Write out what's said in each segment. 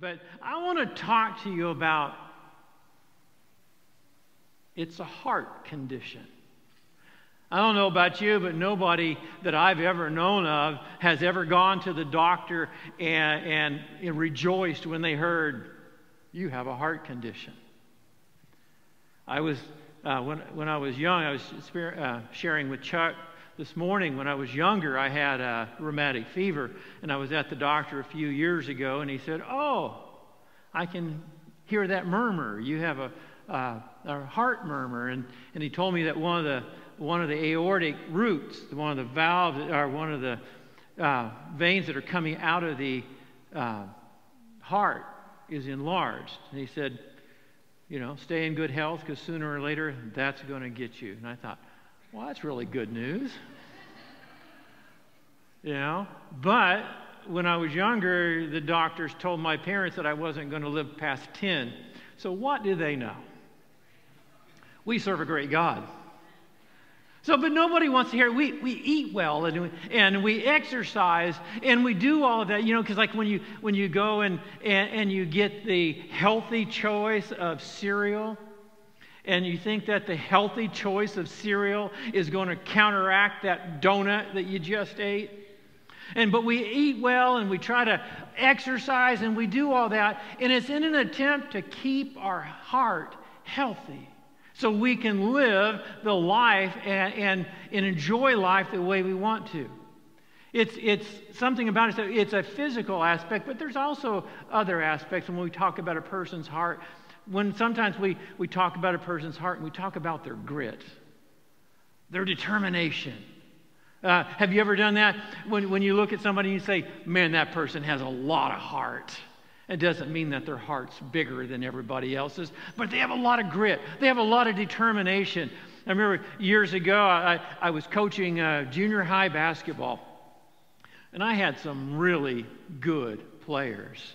But I want to talk to you about it's a heart condition. I don't know about you, but nobody that I've ever known of has ever gone to the doctor and, and rejoiced when they heard, You have a heart condition. I was, uh, when, when I was young, I was uh, sharing with Chuck this morning. When I was younger, I had a rheumatic fever, and I was at the doctor a few years ago, and he said, Oh, I can hear that murmur. You have a, uh, a heart murmur. And, and he told me that one of the one of the aortic roots, one of the valves, or one of the uh, veins that are coming out of the uh, heart is enlarged. And he said, you know, stay in good health because sooner or later that's going to get you. And I thought, well, that's really good news. you know, but when I was younger, the doctors told my parents that I wasn't going to live past 10. So what do they know? We serve a great God. So, but nobody wants to hear we, we eat well and we, and we exercise and we do all of that, you know, because like when you, when you go and, and, and you get the healthy choice of cereal, and you think that the healthy choice of cereal is going to counteract that donut that you just ate. And but we eat well and we try to exercise and we do all that, and it's in an attempt to keep our heart healthy so we can live the life and, and, and enjoy life the way we want to. It's, it's something about it, it's a physical aspect, but there's also other aspects when we talk about a person's heart. When sometimes we, we talk about a person's heart and we talk about their grit, their determination. Uh, have you ever done that? When, when you look at somebody and you say, man, that person has a lot of heart. It doesn't mean that their heart's bigger than everybody else's, but they have a lot of grit. They have a lot of determination. I remember years ago, I, I was coaching uh, junior high basketball, and I had some really good players.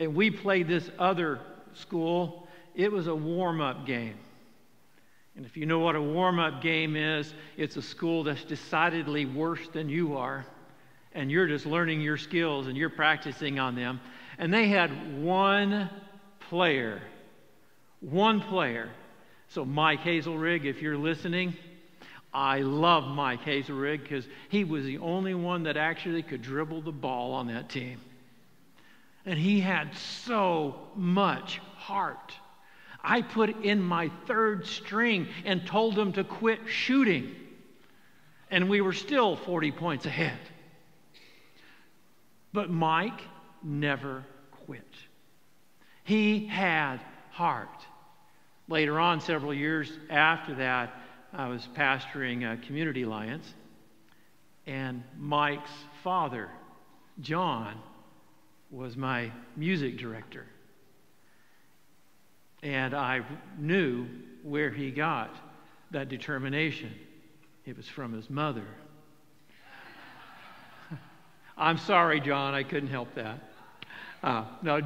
And we played this other school, it was a warm up game. And if you know what a warm up game is, it's a school that's decidedly worse than you are. And you're just learning your skills and you're practicing on them. And they had one player. One player. So, Mike Hazelrig, if you're listening, I love Mike Hazelrig because he was the only one that actually could dribble the ball on that team. And he had so much heart. I put in my third string and told him to quit shooting. And we were still 40 points ahead. But Mike never quit. He had heart. Later on, several years after that, I was pastoring a Community Alliance, and Mike's father, John, was my music director. And I knew where he got that determination. It was from his mother. I'm sorry, John, I couldn't help that. Uh, no,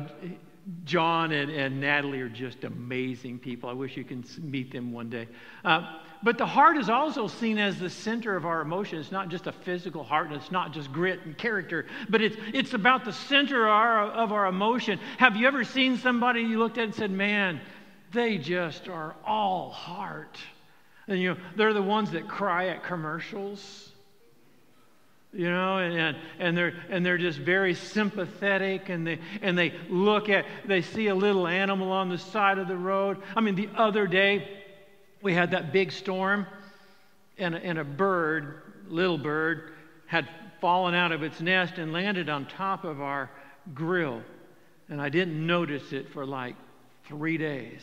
John and, and Natalie are just amazing people. I wish you can meet them one day. Uh, but the heart is also seen as the center of our emotion. It's not just a physical heart, and it's not just grit and character, but it's, it's about the center of our, of our emotion. Have you ever seen somebody you looked at and said, man, they just are all heart? And you know, they're the ones that cry at commercials you know and, and they're and they're just very sympathetic and they and they look at they see a little animal on the side of the road. I mean the other day we had that big storm and and a bird little bird had fallen out of its nest and landed on top of our grill. And i didn't notice it for like three days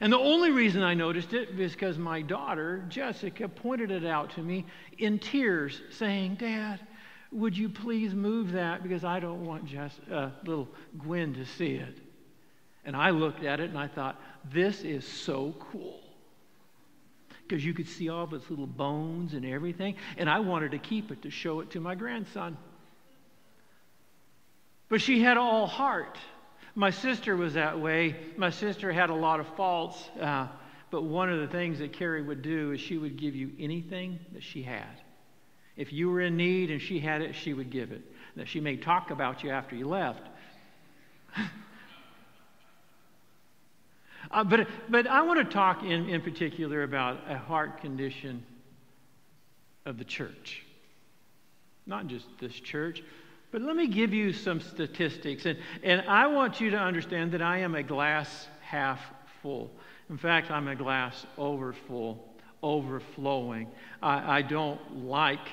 and the only reason I noticed it is because my daughter, Jessica, pointed it out to me in tears, saying, Dad, would you please move that because I don't want Jess, uh, little Gwen to see it. And I looked at it and I thought, this is so cool. Because you could see all of its little bones and everything. And I wanted to keep it to show it to my grandson. But she had all heart. My sister was that way. My sister had a lot of faults, uh, but one of the things that Carrie would do is she would give you anything that she had. If you were in need and she had it, she would give it. That she may talk about you after you left. uh, but, but I want to talk in, in particular about a heart condition of the church. Not just this church, but let me give you some statistics. And, and I want you to understand that I am a glass half full. In fact, I'm a glass over full, overflowing. I, I don't like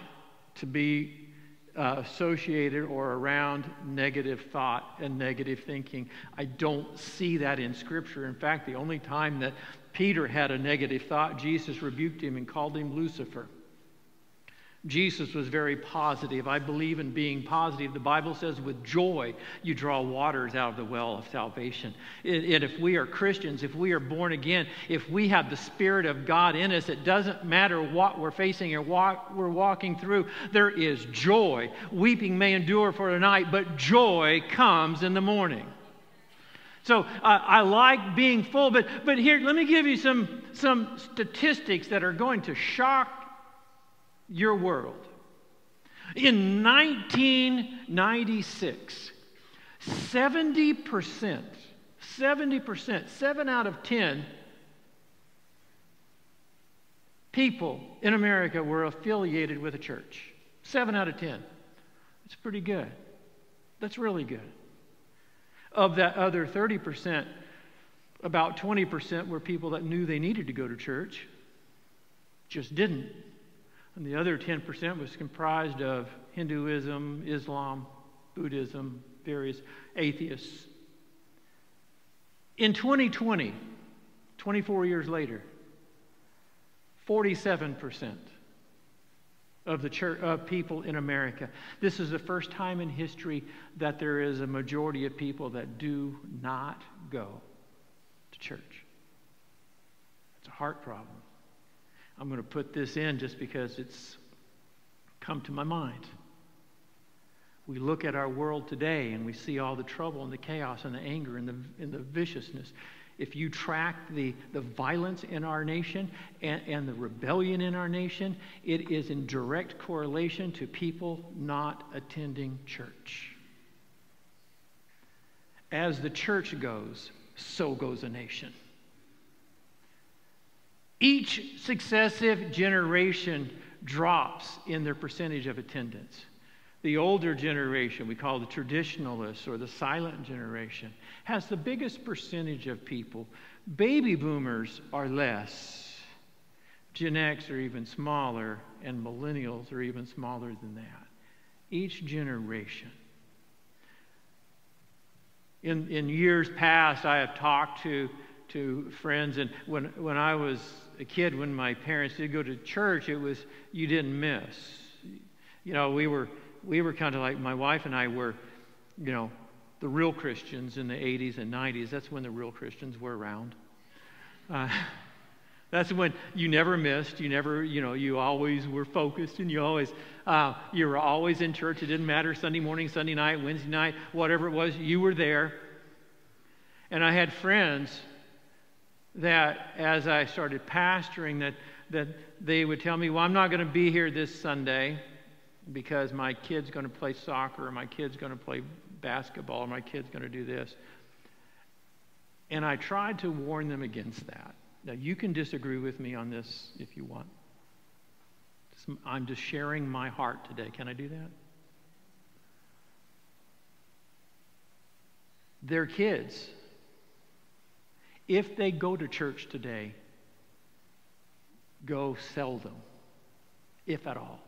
to be uh, associated or around negative thought and negative thinking. I don't see that in Scripture. In fact, the only time that Peter had a negative thought, Jesus rebuked him and called him Lucifer. Jesus was very positive. I believe in being positive. The Bible says, with joy, you draw waters out of the well of salvation. And if we are Christians, if we are born again, if we have the Spirit of God in us, it doesn't matter what we're facing or what we're walking through, there is joy. Weeping may endure for a night, but joy comes in the morning. So uh, I like being full, but, but here, let me give you some, some statistics that are going to shock your world. In 1996, 70%, 70%, 7 out of 10 people in America were affiliated with a church. 7 out of 10. That's pretty good. That's really good. Of that other 30%, about 20% were people that knew they needed to go to church, just didn't. And the other 10% was comprised of Hinduism, Islam, Buddhism, various atheists. In 2020, 24 years later, 47% of the church, of people in America. This is the first time in history that there is a majority of people that do not go to church. It's a heart problem. I'm going to put this in just because it's come to my mind. We look at our world today and we see all the trouble and the chaos and the anger and the, and the viciousness. If you track the, the violence in our nation and, and the rebellion in our nation, it is in direct correlation to people not attending church. As the church goes, so goes a nation. Each successive generation drops in their percentage of attendance. The older generation, we call the traditionalists or the silent generation, has the biggest percentage of people. Baby boomers are less. Gen X are even smaller, and millennials are even smaller than that. Each generation. In, in years past, I have talked to, to friends, and when, when I was a kid, when my parents did go to church, it was you didn't miss. You know, we were we were kind of like my wife and I were, you know, the real Christians in the 80s and 90s. That's when the real Christians were around. Uh, that's when you never missed. You never, you know, you always were focused and you always, uh, you were always in church. It didn't matter Sunday morning, Sunday night, Wednesday night, whatever it was, you were there. And I had friends that as I started pastoring that, that they would tell me, well, I'm not going to be here this Sunday because my kid's going to play soccer or my kid's going to play basketball or my kid's going to do this. And I tried to warn them against that. Now, you can disagree with me on this if you want. I'm just sharing my heart today. Can I do that? Their kids if they go to church today, go seldom, if at all.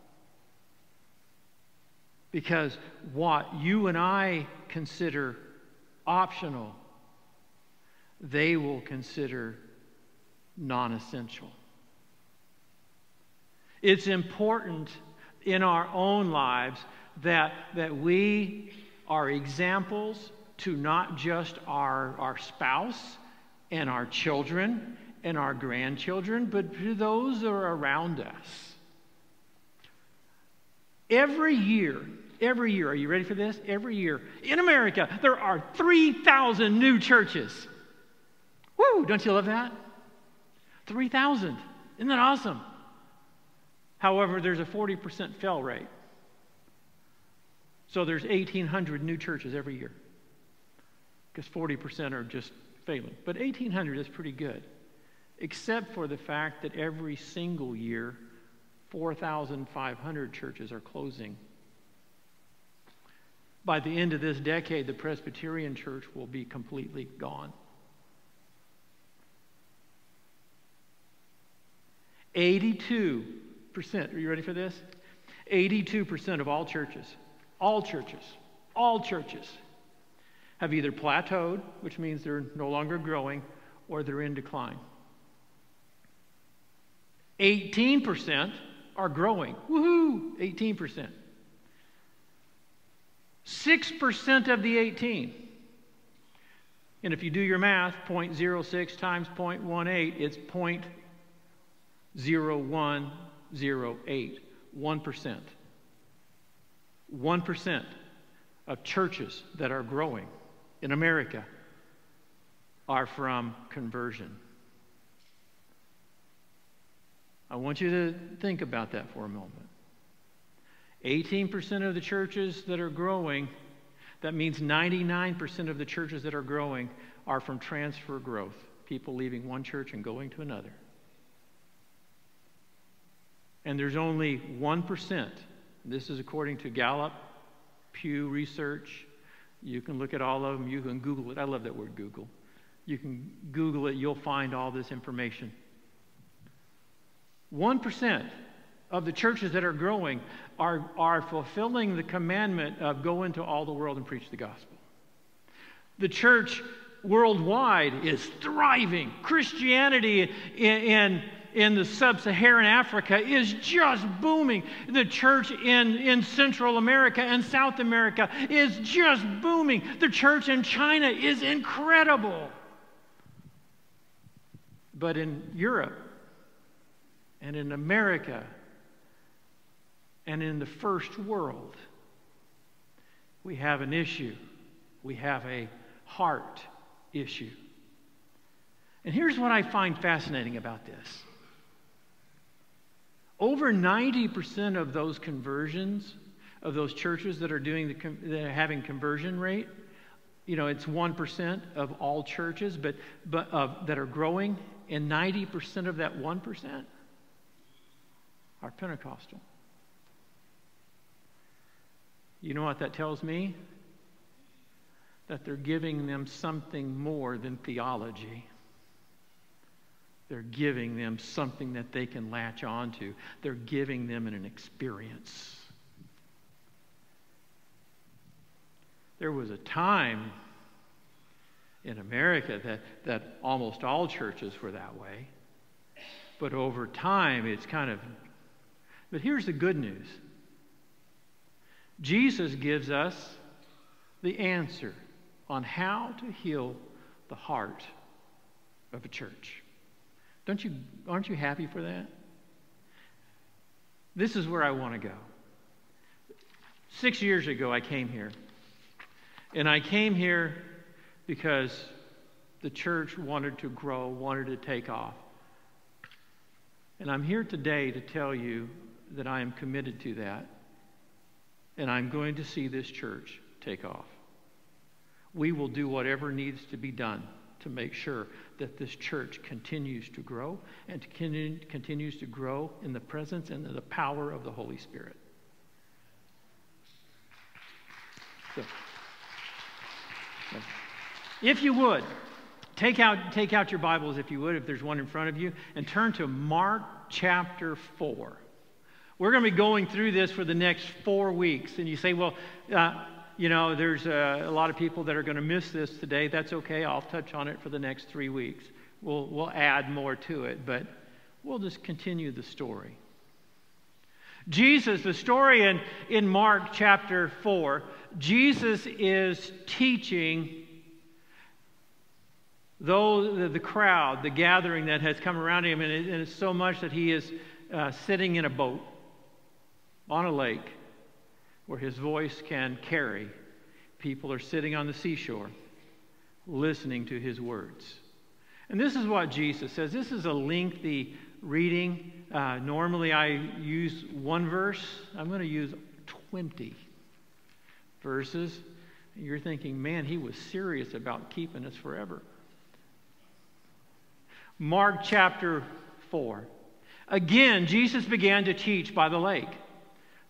Because what you and I consider optional, they will consider non essential. It's important in our own lives that, that we are examples to not just our, our spouse and our children and our grandchildren, but to those that are around us. Every year, every year, are you ready for this? Every year in America, there are 3,000 new churches. Woo, don't you love that? 3,000. Isn't that awesome? However, there's a 40% fail rate. So there's 1,800 new churches every year because 40% are just But 1,800 is pretty good, except for the fact that every single year, 4,500 churches are closing. By the end of this decade, the Presbyterian Church will be completely gone. 82%, are you ready for this? 82% of all churches, all churches, all churches have either plateaued, which means they're no longer growing, or they're in decline. 18% are growing. Woohoo! 18%. 6% of the 18. And if you do your math, 0.06 times 0.18, it's 0.0108. 1%. 1% of churches that are growing in America are from conversion. I want you to think about that for a moment. 18% of the churches that are growing, that means 99% of the churches that are growing are from transfer growth, people leaving one church and going to another. And there's only 1%. This is according to Gallup, Pew Research, you can look at all of them. You can Google it. I love that word Google. You can Google it. You'll find all this information. 1% of the churches that are growing are, are fulfilling the commandment of go into all the world and preach the gospel. The church worldwide is thriving. Christianity in, in in the sub Saharan Africa is just booming. The church in, in Central America and South America is just booming. The church in China is incredible. But in Europe and in America and in the first world, we have an issue. We have a heart issue. And here's what I find fascinating about this over 90% of those conversions, of those churches that are doing the, that are having conversion rate, you know, it's 1% of all churches, but, but uh, that are growing, and 90% of that 1% are Pentecostal. You know what that tells me? That they're giving them something more than theology. They're giving them something that they can latch onto. They're giving them an experience. There was a time in America that, that almost all churches were that way. But over time, it's kind of. But here's the good news Jesus gives us the answer on how to heal the heart of a church. Don't you, aren't you happy for that? This is where I want to go. Six years ago, I came here. And I came here because the church wanted to grow, wanted to take off. And I'm here today to tell you that I am committed to that. And I'm going to see this church take off. We will do whatever needs to be done to make sure that this church continues to grow and to continues to grow in the presence and the power of the Holy Spirit. So, if you would, take out, take out your Bibles, if you would, if there's one in front of you, and turn to Mark chapter 4. We're going to be going through this for the next four weeks. And you say, well, uh, you know, there's a, a lot of people that are going to miss this today. That's okay. I'll touch on it for the next three weeks. We'll, we'll add more to it, but we'll just continue the story. Jesus, the story in, in Mark chapter 4, Jesus is teaching though the, the crowd, the gathering that has come around him, and, it, and it's so much that he is uh, sitting in a boat on a lake where his voice can carry. People are sitting on the seashore listening to his words. And this is what Jesus says. This is a lengthy reading. Uh, normally I use one verse, I'm going to use 20 verses. You're thinking, man, he was serious about keeping us forever. Mark chapter 4. Again, Jesus began to teach by the lake.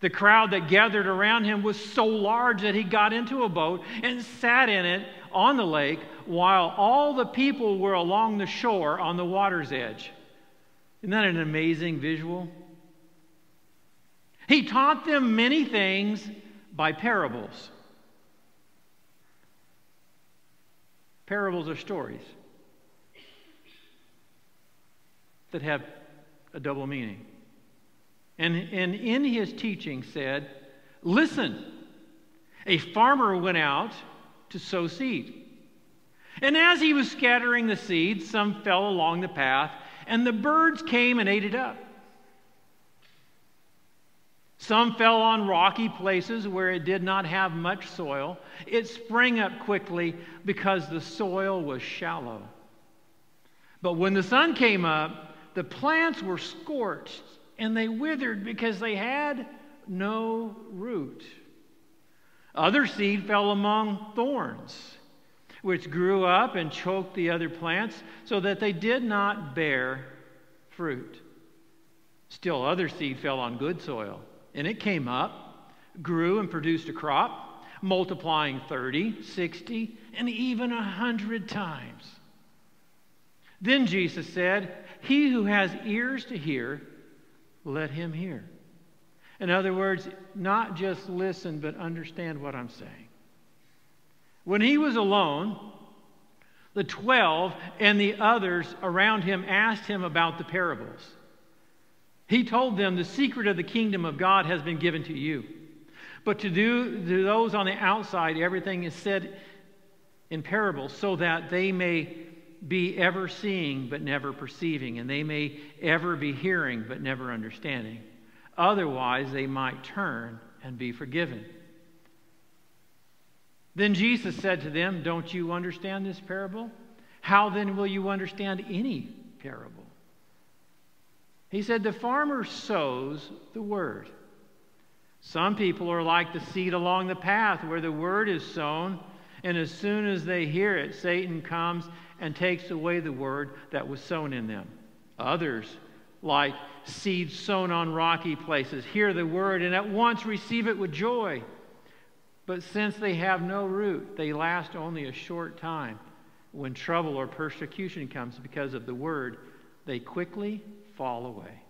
The crowd that gathered around him was so large that he got into a boat and sat in it on the lake while all the people were along the shore on the water's edge. Isn't that an amazing visual? He taught them many things by parables. Parables are stories that have a double meaning. And, and in his teaching said, Listen, a farmer went out to sow seed. And as he was scattering the seed, some fell along the path, and the birds came and ate it up. Some fell on rocky places where it did not have much soil. It sprang up quickly because the soil was shallow. But when the sun came up, the plants were scorched and they withered because they had no root. Other seed fell among thorns, which grew up and choked the other plants so that they did not bear fruit. Still, other seed fell on good soil, and it came up, grew, and produced a crop, multiplying 30, 60, and even a 100 times. Then Jesus said, He who has ears to hear, let him hear. In other words, not just listen, but understand what I'm saying. When he was alone, the twelve and the others around him asked him about the parables. He told them, The secret of the kingdom of God has been given to you. But to, do, to those on the outside, everything is said in parables so that they may be ever seeing but never perceiving, and they may ever be hearing but never understanding. Otherwise, they might turn and be forgiven. Then Jesus said to them, Don't you understand this parable? How then will you understand any parable? He said, The farmer sows the word. Some people are like the seed along the path where the word is sown, and as soon as they hear it, Satan comes and takes away the word that was sown in them. Others, like seeds sown on rocky places, hear the word and at once receive it with joy. But since they have no root, they last only a short time. When trouble or persecution comes because of the word, they quickly fall away.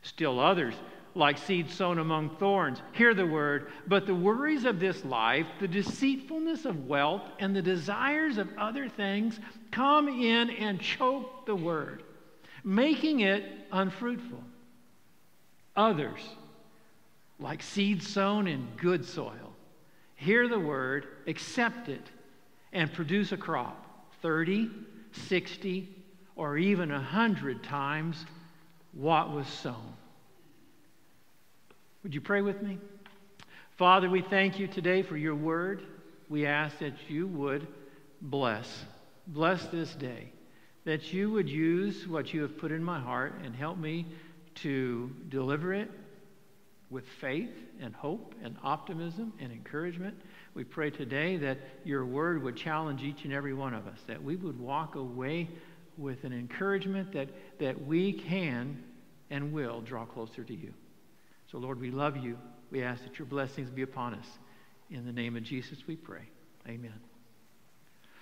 Still others, like seed sown among thorns. Hear the word, but the worries of this life, the deceitfulness of wealth, and the desires of other things come in and choke the word, making it unfruitful. Others, like seed sown in good soil, hear the word, accept it, and produce a crop 30, 60, or even 100 times what was sown. Would you pray with me? Father, we thank you today for your word. We ask that you would bless, bless this day, that you would use what you have put in my heart and help me to deliver it with faith and hope and optimism and encouragement. We pray today that your word would challenge each and every one of us, that we would walk away with an encouragement that, that we can and will draw closer to you. So, Lord, we love you. We ask that your blessings be upon us. In the name of Jesus, we pray. Amen.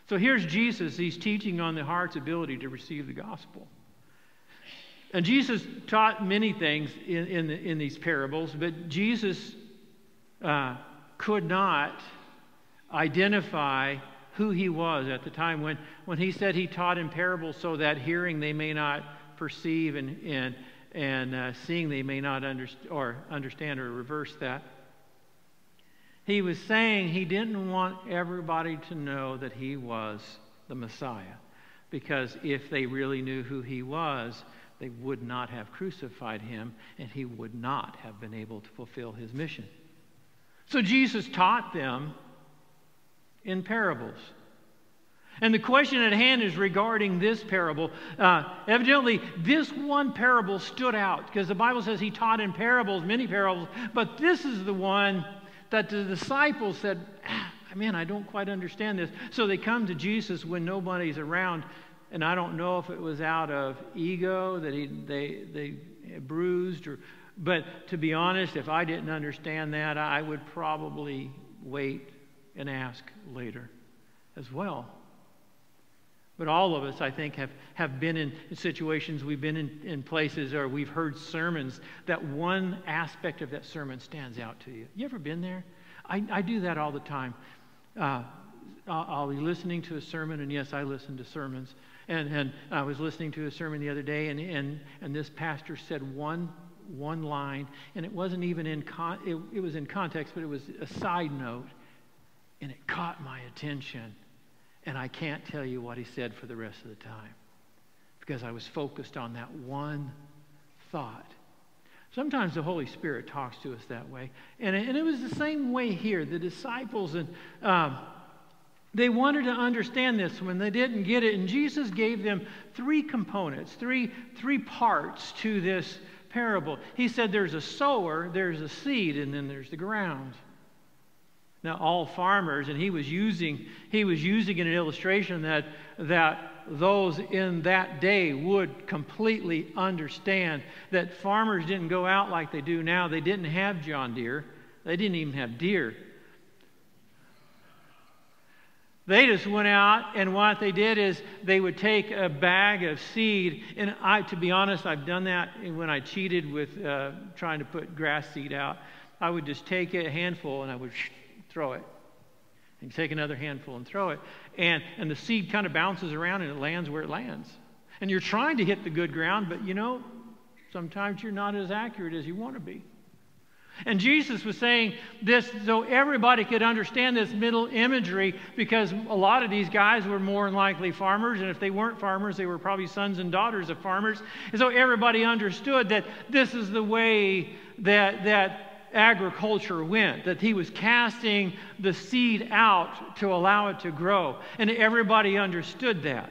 So here's Jesus. He's teaching on the heart's ability to receive the gospel. And Jesus taught many things in, in, the, in these parables, but Jesus uh, could not identify who he was at the time when, when he said he taught in parables so that hearing they may not perceive and, and and uh, seeing they may not underst- or understand or reverse that. He was saying he didn't want everybody to know that he was the Messiah, because if they really knew who he was, they would not have crucified him, and he would not have been able to fulfill his mission. So Jesus taught them in parables. And the question at hand is regarding this parable. Uh, evidently, this one parable stood out because the Bible says he taught in parables, many parables, but this is the one that the disciples said, ah, Man, I don't quite understand this. So they come to Jesus when nobody's around and I don't know if it was out of ego that he, they, they bruised, or, but to be honest, if I didn't understand that, I would probably wait and ask later as well. But all of us, I think, have, have been in situations, we've been in, in places, or we've heard sermons that one aspect of that sermon stands out to you. You ever been there? I, I do that all the time. Uh, I'll, be listening to a sermon, and yes, I listen to sermons. And, and I was listening to a sermon the other day, and, and, and this pastor said one, one line, and it wasn't even in, con- it, it was in context, but it was a side note, and it caught my attention. And I can't tell you what he said for the rest of the time because I was focused on that one thought. Sometimes the Holy Spirit talks to us that way. And and it was the same way here. The disciples and um, they wanted to understand this when they didn't get it. And Jesus gave them three components, three, three parts to this parable. He said there's a sower, there's a seed, and then there's the ground. Now, all farmers, and he was using, he was using an illustration that, that those in that day would completely understand that farmers didn't go out like they do now. They didn't have John Deere. They didn't even have deer. They just went out, and what they did is they would take a bag of seed. And I, to be honest, I've done that when I cheated with uh, trying to put grass seed out. I would just take a handful and I would throw it. And you take another handful and throw it. And, and the seed kind of bounces around and it lands where it lands. And you're trying to hit the good ground, but you know, sometimes you're not as accurate as you want to be. And Jesus was saying this so everybody could understand this middle imagery because a lot of these guys were more than likely farmers, and if they weren't farmers, they were probably sons and daughters of farmers. And so everybody understood that this is the way that, that agriculture went, that he was casting the seed out to allow it to grow. And everybody understood that.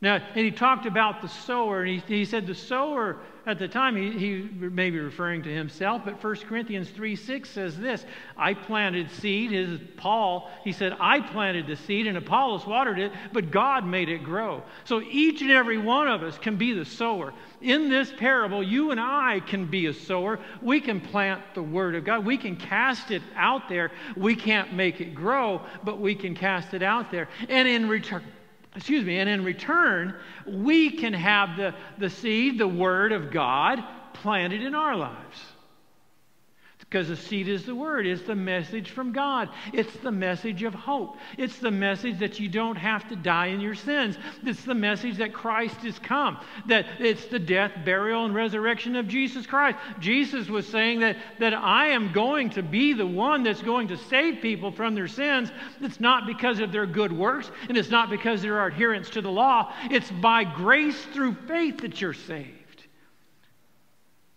Now, and he talked about the sower, and he, he said the sower at the time, he, he may be referring to himself, but 1 Corinthians 3 6 says this I planted seed. His Paul, he said, I planted the seed, and Apollos watered it, but God made it grow. So each and every one of us can be the sower. In this parable, you and I can be a sower. We can plant the Word of God, we can cast it out there. We can't make it grow, but we can cast it out there. And in return, excuse me, and in return, we can have the, the seed, the word of God, planted in our lives. Because the seed is the word, it's the message from God. It's the message of hope. It's the message that you don't have to die in your sins. It's the message that Christ has come, that it's the death, burial, and resurrection of Jesus Christ. Jesus was saying that, that I am going to be the one that's going to save people from their sins. It's not because of their good works, and it's not because they're adherence to the law. It's by grace through faith that you're saved.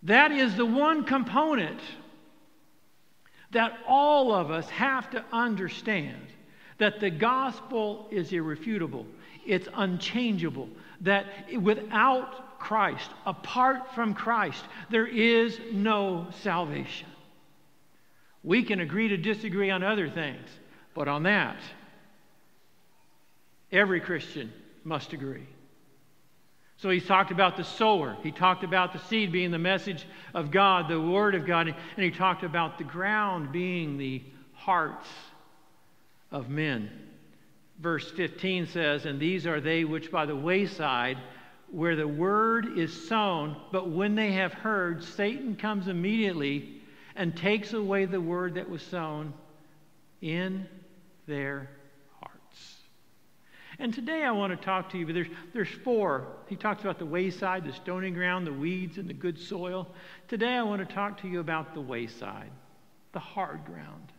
That is the one component that all of us have to understand that the gospel is irrefutable, it's unchangeable, that without Christ, apart from Christ, there is no salvation. We can agree to disagree on other things, but on that, every Christian must agree. So he's talked about the sower. He talked about the seed being the message of God, the word of God. And he talked about the ground being the hearts of men. Verse 15 says, And these are they which by the wayside, where the word is sown, but when they have heard, Satan comes immediately and takes away the word that was sown in their and today I want to talk to you, but there's, there's four. He talks about the wayside, the stony ground, the weeds, and the good soil. Today I want to talk to you about the wayside, the hard ground.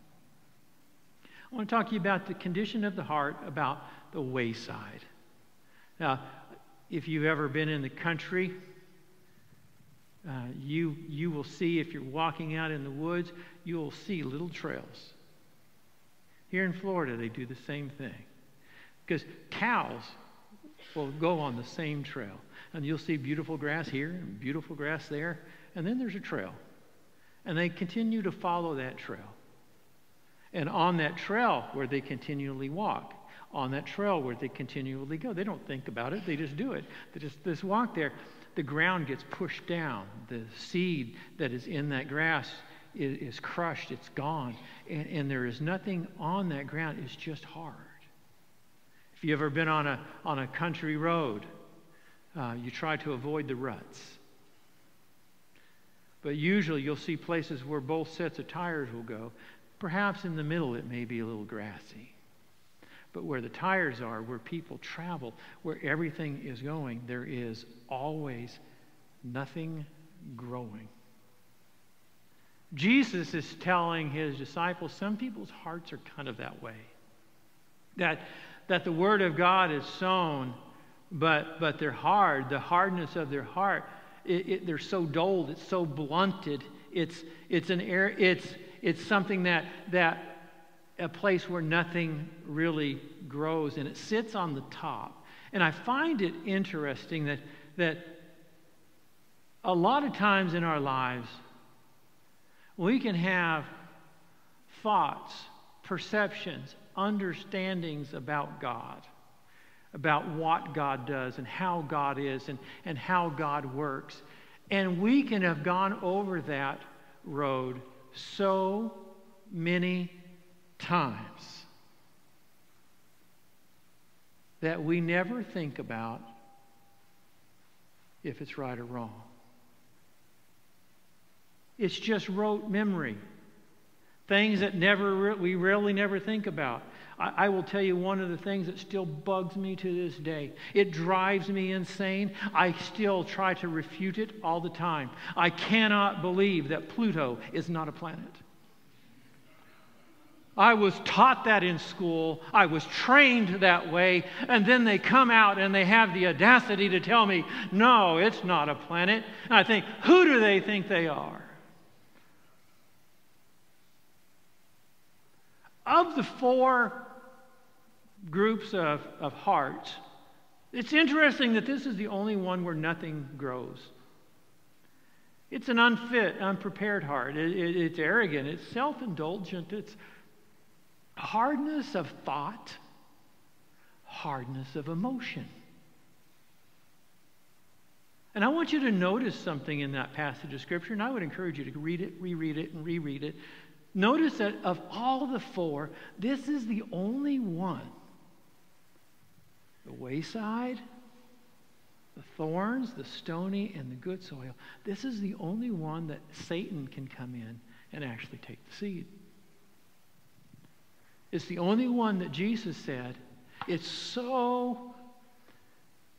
I want to talk to you about the condition of the heart, about the wayside. Now, if you've ever been in the country, uh, you, you will see, if you're walking out in the woods, you will see little trails. Here in Florida, they do the same thing. Because cows will go on the same trail. And you'll see beautiful grass here and beautiful grass there. And then there's a trail. And they continue to follow that trail. And on that trail where they continually walk, on that trail where they continually go. They don't think about it, they just do it. They just, just walk there. The ground gets pushed down. The seed that is in that grass is, is crushed, it's gone. And, and there is nothing on that ground, it's just hard. If you've ever been on a, on a country road, uh, you try to avoid the ruts. But usually you'll see places where both sets of tires will go. Perhaps in the middle it may be a little grassy. But where the tires are, where people travel, where everything is going, there is always nothing growing. Jesus is telling his disciples some people's hearts are kind of that way. That, that the Word of God is sown, but, but they're hard. The hardness of their heart, it, it, they're so dulled, it's so blunted. It's, it's, an air, it's, it's something that, that a place where nothing really grows and it sits on the top. And I find it interesting that, that a lot of times in our lives, we can have thoughts, perceptions, understandings about God, about what God does and how God is and, and how God works. And we can have gone over that road so many times that we never think about if it's right or wrong. It's just rote memory. Things that never we rarely never think about. I, I, will tell you one of the things that still bugs me to this day. It drives me insane. I still try to refute it all the time. I cannot believe that Pluto is not a planet. I was taught that in school. I was trained that way. And then they come out and they have the audacity to tell me, no, it's not a planet. And I think, who do they think they are? Of the four groups of, of hearts, it's interesting that this is the only one where nothing grows. It's an unfit, unprepared heart. It, it, it's arrogant. It's self indulgent. It's hardness of thought, hardness of emotion. And I want you to notice something in that passage of Scripture, and I would encourage you to read it, reread it, and reread it. Notice that of all the four, this is the only one the wayside, the thorns, the stony, and the good soil. This is the only one that Satan can come in and actually take the seed. It's the only one that Jesus said, it's so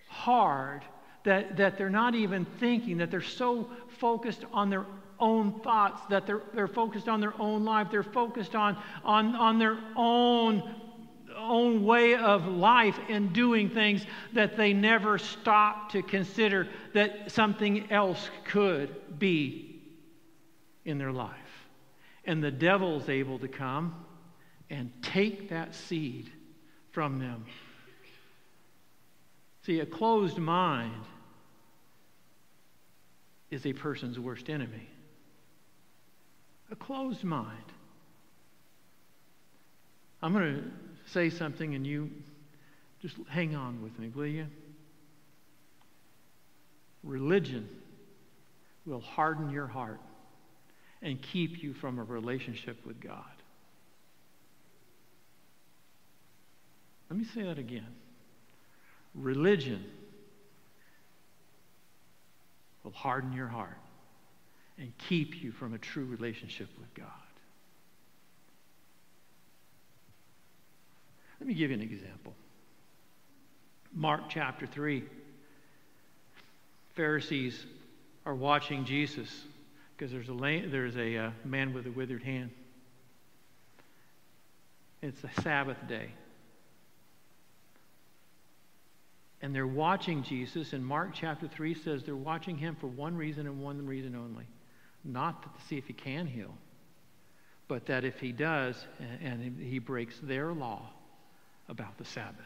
hard that, that they're not even thinking, that they're so focused on their own thoughts, that they're, they're focused on their own life, they're focused on, on, on their own, own way of life and doing things that they never stop to consider that something else could be in their life. And the devil's able to come and take that seed from them. See, a closed mind is a person's worst enemy. A closed mind. I'm going to say something and you just hang on with me, will you? Religion will harden your heart and keep you from a relationship with God. Let me say that again. Religion will harden your heart and keep you from a true relationship with God. Let me give you an example. Mark chapter 3. Pharisees are watching Jesus because there's a, there's a uh, man with a withered hand. It's a Sabbath day and they're watching Jesus. And Mark chapter 3 says they're watching him for one reason and one reason only not to see if he can heal, but that if he does and he breaks their law about the Sabbath.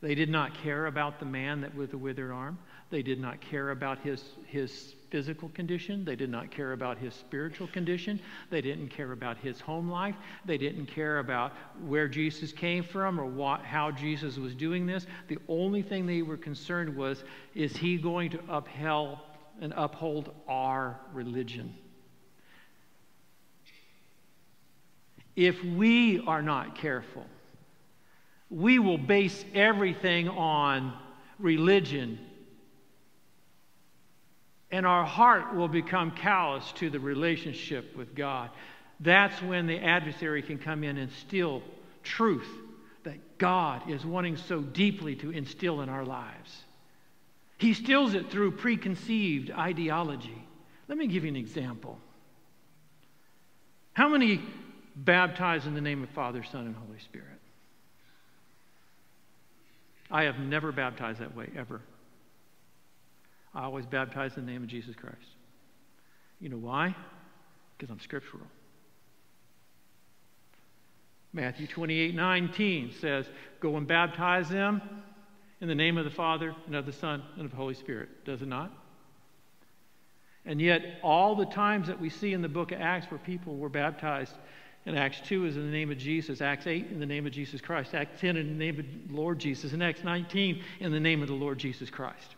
They did not care about the man that with the withered arm. They did not care about his, his physical condition. They did not care about his spiritual condition. They didn't care about his home life. They didn't care about where Jesus came from or what, how Jesus was doing this. The only thing they were concerned was is he going to upheld and uphold our religion? If we are not careful, we will base everything on religion and our heart will become callous to the relationship with God. That's when the adversary can come in and steal truth that God is wanting so deeply to instill in our lives. He steals it through preconceived ideology. Let me give you an example. How many baptize in the name of Father, Son, and Holy Spirit? I have never baptized that way, ever. I always baptize in the name of Jesus Christ. You know why? Because I'm scriptural. Matthew 28 19 says, Go and baptize them in the name of the Father and of the Son and of the Holy Spirit. Does it not? And yet, all the times that we see in the book of Acts where people were baptized, in Acts 2 is in the name of Jesus, Acts 8 in the name of Jesus Christ, Acts 10 in the name of the Lord Jesus, and Acts 19 in the name of the Lord Jesus Christ.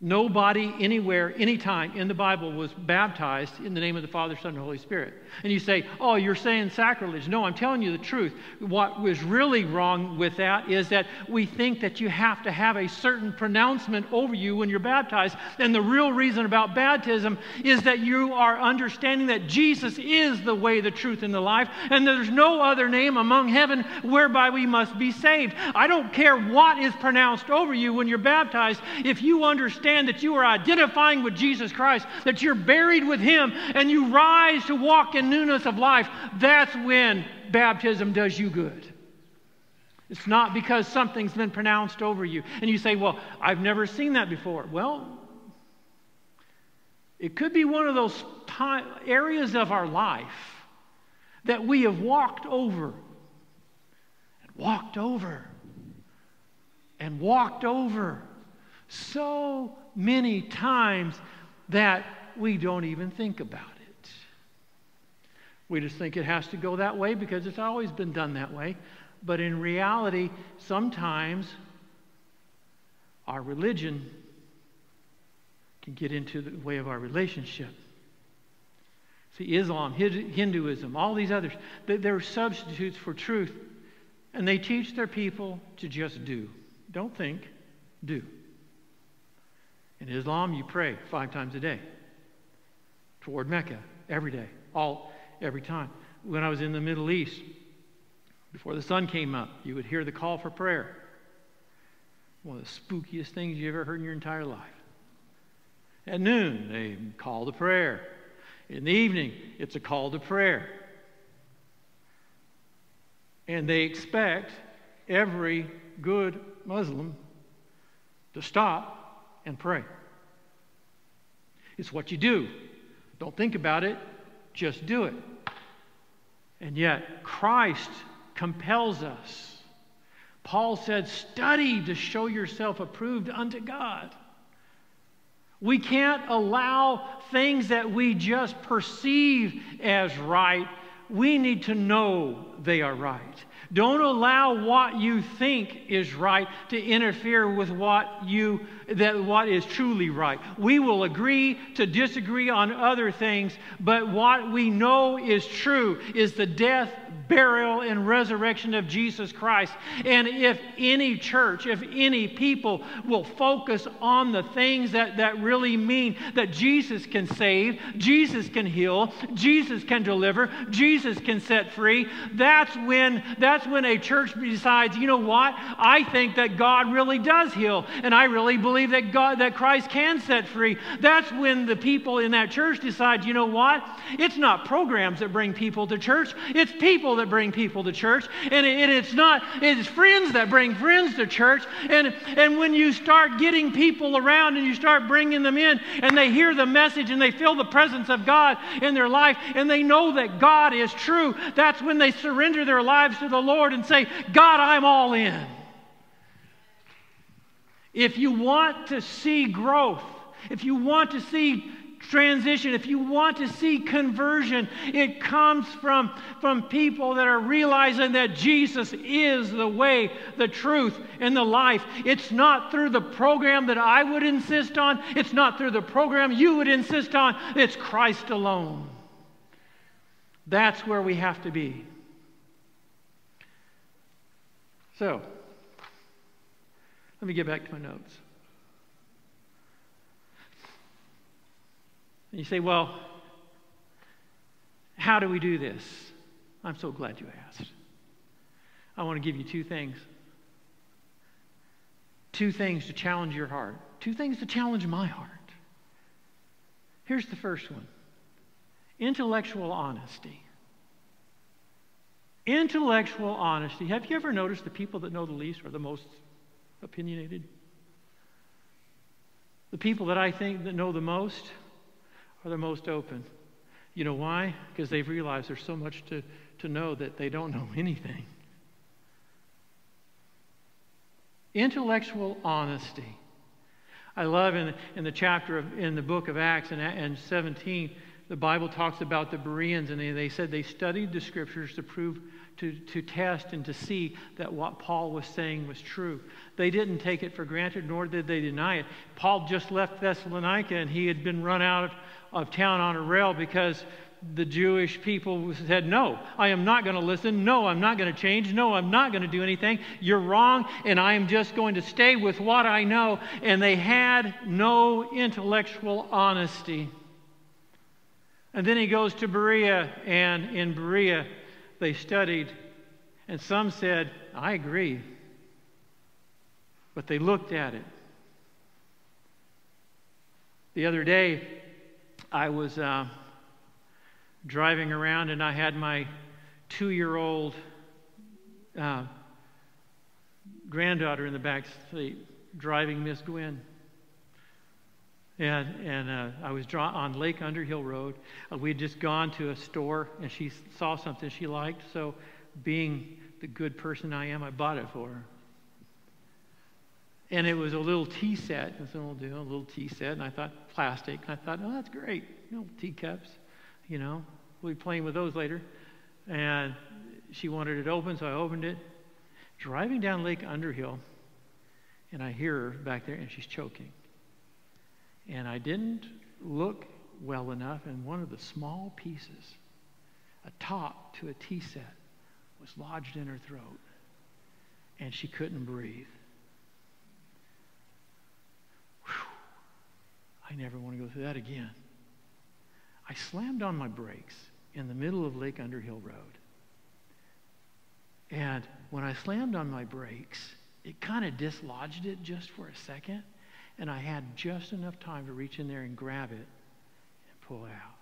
Nobody, anywhere, anytime in the Bible was baptized in the name of the Father, Son, and Holy Spirit. And you say, oh, you're saying sacrilege. No, I'm telling you the truth. What was really wrong with that is that we think that you have to have a certain pronouncement over you when you're baptized. And the real reason about baptism is that you are understanding that Jesus is the way, the truth, and the life. And there's no other name among heaven whereby we must be saved. I don't care what is pronounced over you when you're baptized. If you understand, understand that you are identifying with Jesus Christ, that you're buried with Him, and you rise to walk in newness of life, that's when baptism does you good. It's not because something's been pronounced over you. And you say, Well, I've never seen that before. Well, it could be one of those areas of our life that we have walked over and walked over and walked over so many times that we don't even think about it. We just think it has to go that way because it's always been done that way. But in reality, sometimes our religion can get into the way of our relationship. See, Islam, Hinduism, all these others, they're substitutes for truth. And they teach their people to just do. Don't think, do. In Islam, you pray five times a day toward Mecca every day, all every time. When I was in the Middle East, before the sun came up, you would hear the call for prayer. One of the spookiest things you ever heard in your entire life. At noon, they call to prayer. In the evening, it's a call to prayer. And they expect every good Muslim to stop and pray. It's what you do. Don't think about it, just do it. And yet, Christ compels us. Paul said, Study to show yourself approved unto God. We can't allow things that we just perceive as right. We need to know they are right. Don't allow what you think is right to interfere with what you that what is truly right. We will agree to disagree on other things, but what we know is true is the death, burial, and resurrection of Jesus Christ. And if any church, if any people will focus on the things that, that really mean that Jesus can save, Jesus can heal, Jesus can deliver, Jesus can set free, that's when that's when a church decides, you know what? I think that God really does heal, and I really believe believe that God, that Christ can set free, that's when the people in that church decide, you know what? It's not programs that bring people to church, it's people that bring people to church. And, it, it's not, it's friends that bring friends to church. And, and when you start getting people around and you start bringing them in and they hear the message and they feel the presence of God in their life and they know that God is true, that's when they surrender their lives to the Lord and say, God, I'm all in. If you want to see growth, If you want to see transition, if you want to see conversion, it comes from, from people that are realizing that Jesus is the way, the truth, and the life. It's not through the program that I would insist on, it's not through the program you would insist on, it's Christ alone. That's where we have to be. So, let me get back to my notes. And you say, well, how do we do this? I'm so glad you asked. I want to give you two things. Two things to challenge your heart, two things to challenge my heart. Here's the first one intellectual honesty. Intellectual honesty. Have you ever noticed the people that know the least are the most opinionated? The people that I think that know the most are the most open. You know why? Because they've realized there's so much to, to know that they don't know anything. Intellectual honesty. I love in, in the chapter of, in the book of Acts and, and 17, the Bible talks about the Bereans, and they, they said they studied the scriptures to prove, to, to test and to see that what Paul was saying was true. They didn't take it for granted, nor did they deny it. Paul just left Thessalonica, and he had been run out of town on a rail because the Jewish people said, No, I am not going to listen. No, I'm not going to change. No, I'm not going to do anything. You're wrong, and I am just going to stay with what I know. And they had no intellectual honesty. And then he goes to Berea, and in Berea, they studied, and some said, I agree. But they looked at it. The other day, I was uh, driving around and I had my two year old uh, granddaughter in the back seat driving Miss Gwen. And, and uh, I was draw- on Lake Underhill Road. Uh, we had just gone to a store and she saw something she liked. So, being the good person I am, I bought it for her. And it was a little tea set. And so we'll do a little tea set. And I thought plastic. And I thought, oh, that's great. You know, teacups. You know, we'll be playing with those later. And she wanted it open, so I opened it. Driving down Lake Underhill, and I hear her back there, and she's choking. And I didn't look well enough, and one of the small pieces, a top to a tea set, was lodged in her throat, and she couldn't breathe. I never want to go through that again. I slammed on my brakes in the middle of Lake Underhill Road. And when I slammed on my brakes, it kind of dislodged it just for a second. And I had just enough time to reach in there and grab it and pull out.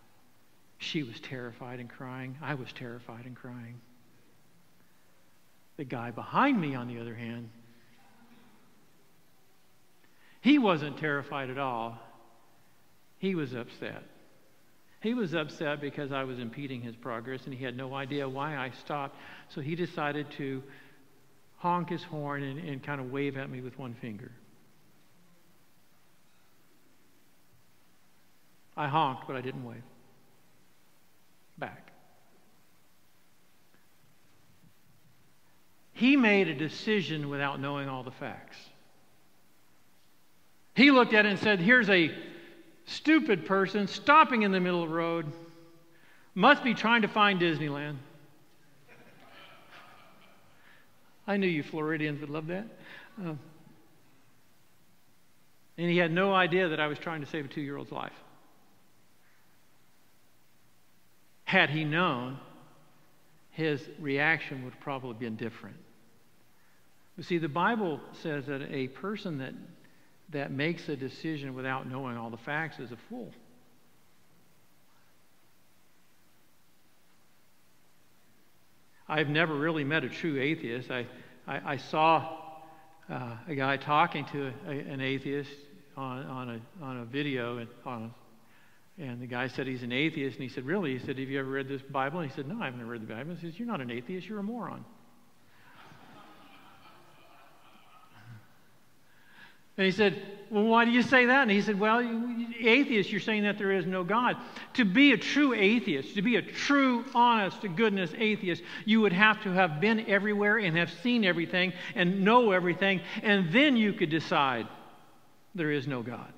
She was terrified and crying. I was terrified and crying. The guy behind me, on the other hand, he wasn't terrified at all. He was upset. He was upset because I was impeding his progress and he had no idea why I stopped. So he decided to honk his horn and, and kind of wave at me with one finger. I honked, but I didn't wave. Back. He made a decision without knowing all the facts. He looked at it and said, Here's a stupid person stopping in the middle of the road must be trying to find Disneyland. I knew you Floridians would love that. Uh, and he had no idea that I was trying to save a two year old's life. Had he known, his reaction would have probably been different. You see, the Bible says that a person that that makes a decision without knowing all the facts is a fool. I've never really met a true atheist. I, I, I saw uh, a guy talking to a, an atheist on, on, a, on a video, and, on and the guy said he's an atheist, and he said, Really? He said, Have you ever read this Bible? And he said, No, I haven't read the Bible. He says, You're not an atheist, you're a moron. And he said, Well, why do you say that? And he said, Well, atheist, you're saying that there is no God. To be a true atheist, to be a true, honest to goodness atheist, you would have to have been everywhere and have seen everything and know everything, and then you could decide there is no God.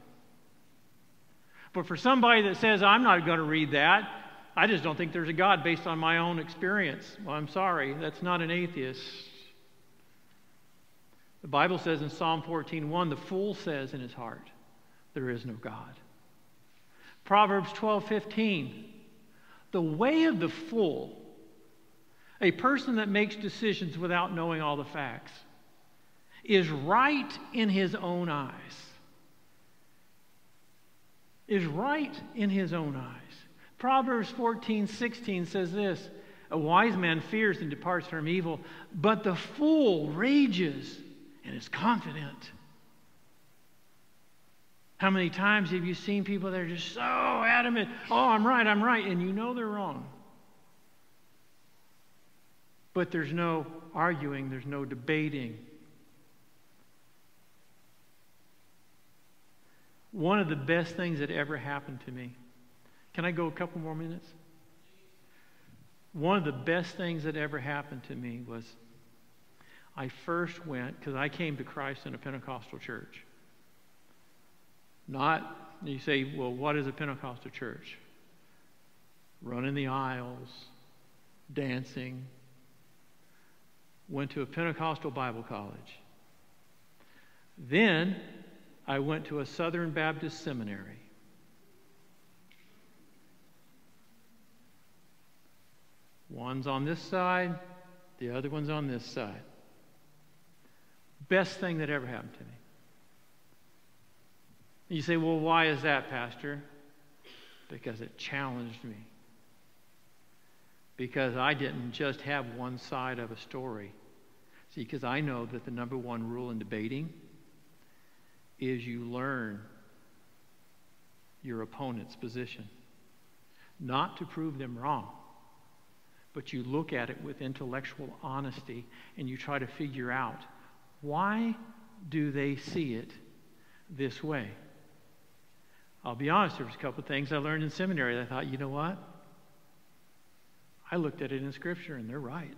But for somebody that says, I'm not going to read that, I just don't think there's a God based on my own experience. Well, I'm sorry, that's not an atheist. The Bible says in Psalm 14:1, the fool says in his heart, there is no God. Proverbs 12:15, the way of the fool, a person that makes decisions without knowing all the facts, is right in his own eyes. Is right in his own eyes. Proverbs 14:16 says this, a wise man fears and departs from evil, but the fool rages and is confident. How many times have you seen people that are just so adamant, oh, I'm right, I'm right, and you know they're wrong? But there's no arguing, there's no debating. One of the best things that ever happened to me. Can I go a couple more minutes? One of the best things that ever happened to me was I first went, because I came to Christ in a Pentecostal church. Not, you say, well, what is a Pentecostal church? Running the aisles, dancing. Went to a Pentecostal Bible college. Then I went to a Southern Baptist seminary. One's on this side, the other one's on this side. Best thing that ever happened to me. You say, well, why is that, Pastor? Because it challenged me. Because I didn't just have one side of a story. See, because I know that the number one rule in debating is you learn your opponent's position. Not to prove them wrong, but you look at it with intellectual honesty and you try to figure out why do they see it this way? I'll be honest, there was a couple of things I learned in seminary that I thought, you know what? I looked at it in Scripture and they're right.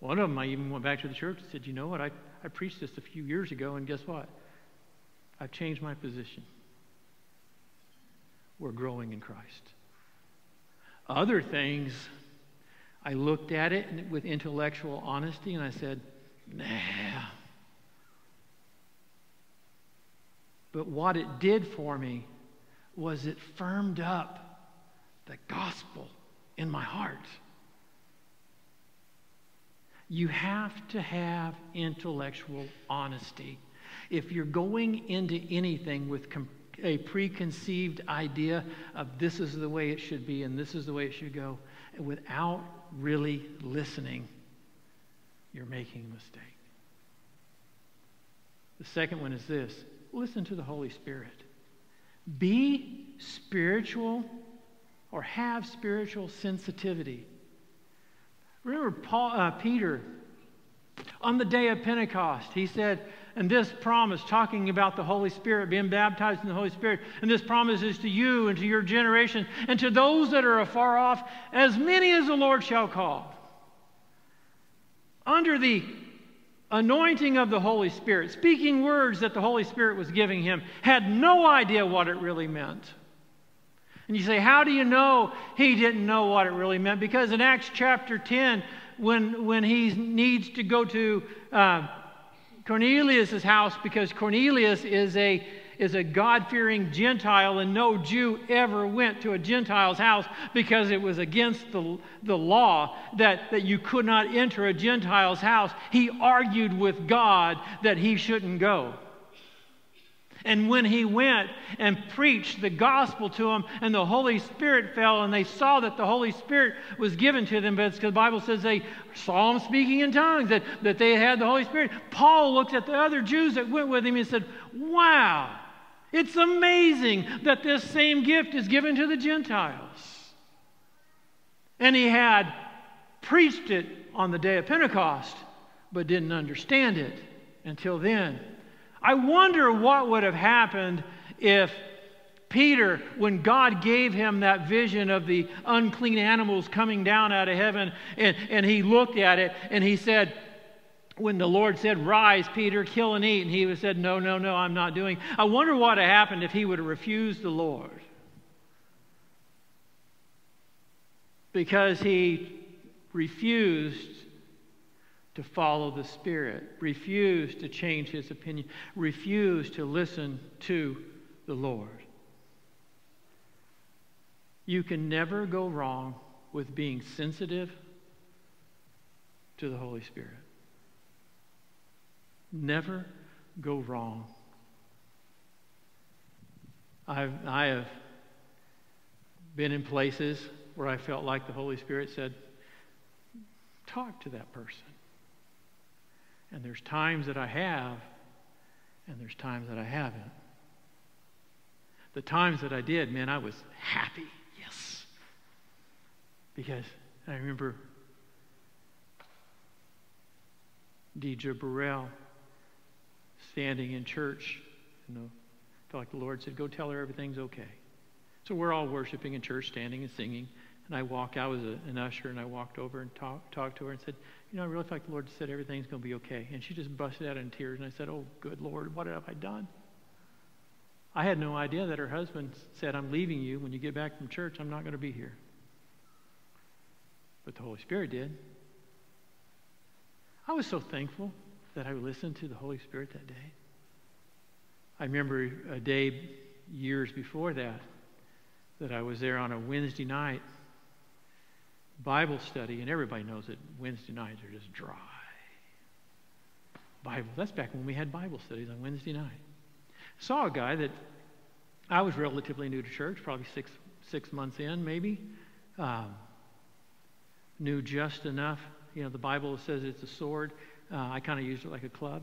One of them, I even went back to the church and said, you know what? I, I preached this a few years ago, and guess what? I've changed my position. We're growing in Christ. Other things, I looked at it with intellectual honesty and I said, Nah. But what it did for me was it firmed up the gospel in my heart. You have to have intellectual honesty. If you're going into anything with a preconceived idea of this is the way it should be and this is the way it should go, without really listening, you're making a mistake. The second one is this listen to the Holy Spirit. Be spiritual or have spiritual sensitivity. Remember Paul, uh, Peter on the day of Pentecost, he said, and this promise, talking about the Holy Spirit, being baptized in the Holy Spirit, and this promise is to you and to your generation and to those that are afar off, as many as the Lord shall call under the anointing of the Holy Spirit, speaking words that the Holy Spirit was giving him, had no idea what it really meant. And you say, How do you know he didn't know what it really meant? Because in Acts chapter 10, when, when he needs to go to uh, Cornelius' house, because Cornelius is a is a God fearing Gentile, and no Jew ever went to a Gentile's house because it was against the, the law that, that you could not enter a Gentile's house. He argued with God that he shouldn't go. And when he went and preached the gospel to them, and the Holy Spirit fell, and they saw that the Holy Spirit was given to them, but because the Bible says they saw him speaking in tongues, that, that they had the Holy Spirit. Paul looked at the other Jews that went with him and said, Wow, it's amazing that this same gift is given to the Gentiles. And he had preached it on the day of Pentecost, but didn't understand it until then. I wonder what would have happened if Peter, when God gave him that vision of the unclean animals coming down out of heaven, and, and he looked at it and he said, when the Lord said, Rise, Peter, kill and eat, and he said, No, no, no, I'm not doing. I wonder what would have happened if he would have refused the Lord. Because he refused to follow the Spirit, refuse to change his opinion, refuse to listen to the Lord. You can never go wrong with being sensitive to the Holy Spirit. Never go wrong. I've, I have been in places where I felt like the Holy Spirit said, talk to that person. And there's times that I have, and there's times that I haven't. The times that I did, man, I was happy. Yes. Because I remember Deidre Burrell standing in church. You know, felt like the Lord said, Go tell her everything's okay. So we're all worshiping in church, standing and singing. And I walked, I was a, an usher, and I walked over and talk, talked to her and said, You know, I really feel like the Lord said everything's going to be okay. And she just busted out in tears. And I said, Oh, good Lord, what have I done? I had no idea that her husband said, I'm leaving you. When you get back from church, I'm not going to be here. But the Holy Spirit did. I was so thankful that I listened to the Holy Spirit that day. I remember a day years before that that I was there on a Wednesday night Bible study, and everybody knows that Wednesday nights are just dry. Bible, that's back when we had Bible studies on Wednesday night. Saw a guy that I was relatively new to church, probably six, six months in, maybe. Um, knew just enough. You know, the Bible says it's a sword. Uh, I kind of used it like a club.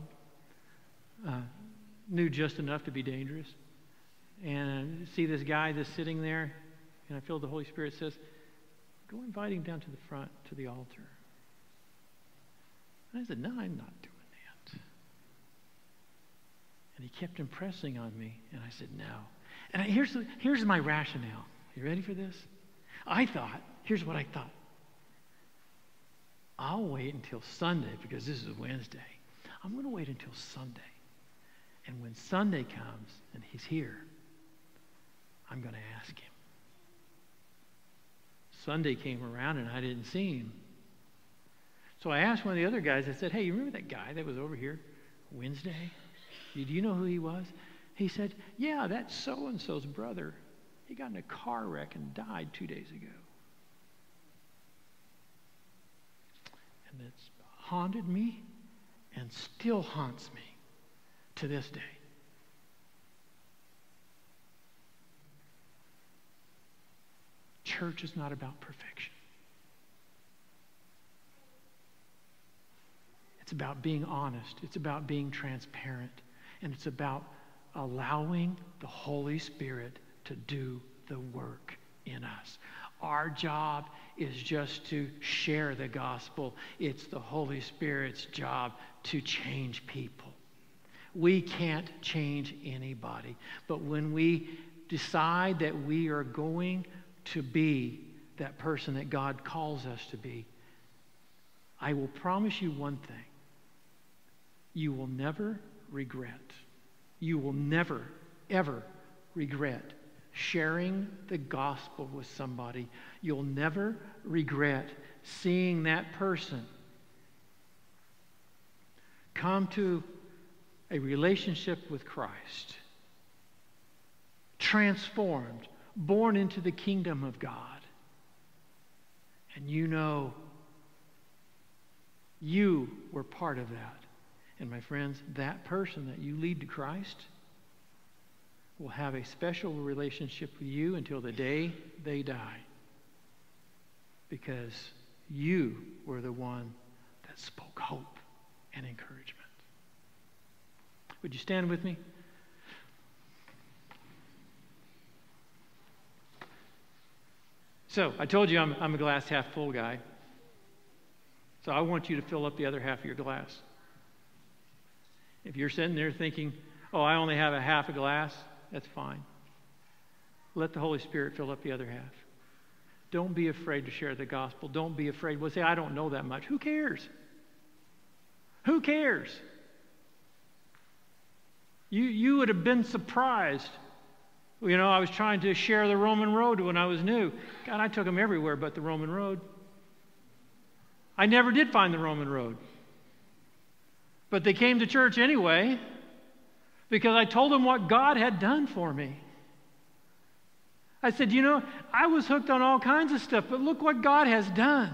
Uh, knew just enough to be dangerous. And see this guy just sitting there, and I feel the Holy Spirit says, Go invite him down to the front to the altar. And I said, No, I'm not doing that. And he kept impressing on me, and I said, No. And I, here's, the, here's my rationale. You ready for this? I thought, here's what I thought. I'll wait until Sunday because this is Wednesday. I'm going to wait until Sunday. And when Sunday comes and he's here, I'm going to ask him. Sunday came around and I didn't see him. So I asked one of the other guys, I said, Hey, you remember that guy that was over here Wednesday? Do you know who he was? He said, Yeah, that's so and so's brother. He got in a car wreck and died two days ago. And it's haunted me and still haunts me to this day. Church is not about perfection. It's about being honest. It's about being transparent. And it's about allowing the Holy Spirit to do the work in us. Our job is just to share the gospel. It's the Holy Spirit's job to change people. We can't change anybody. But when we decide that we are going to be that person that God calls us to be, I will promise you one thing. You will never regret. You will never, ever regret sharing the gospel with somebody. You'll never regret seeing that person come to a relationship with Christ, transformed, born into the kingdom of God. And you know you were part of that. And my friends, that person that you lead to Christ will have a special relationship with you until the day they die. Because you were the one that spoke hope and encouragement. Would you stand with me? So, I told you I'm, I'm a glass half full guy. So, I want you to fill up the other half of your glass. If you're sitting there thinking, Oh, I only have a half a glass? That's fine. Let the Holy Spirit fill up the other half. Don't be afraid to share the gospel. Don't be afraid. Well, say, I don't know that much. Who cares? Who cares? You, you would have been surprised. You know, I was trying to share the Roman road when I was new. God, I took them everywhere but the Roman road. I never did find the Roman road. But they came to church anyway because I told them what God had done for me. I said, You know, I was hooked on all kinds of stuff, but look what God has done.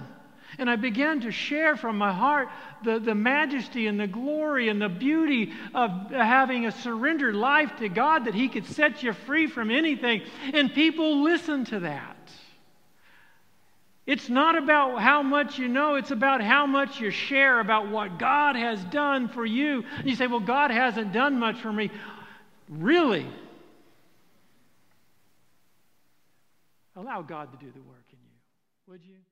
And I began to share from my heart the, the majesty and the glory and the beauty of having a surrendered life to God that He could set you free from anything. And people listen to that. It's not about how much you know, it's about how much you share about what God has done for you. And you say, Well, God hasn't done much for me. Really? Allow God to do the work in you, would you?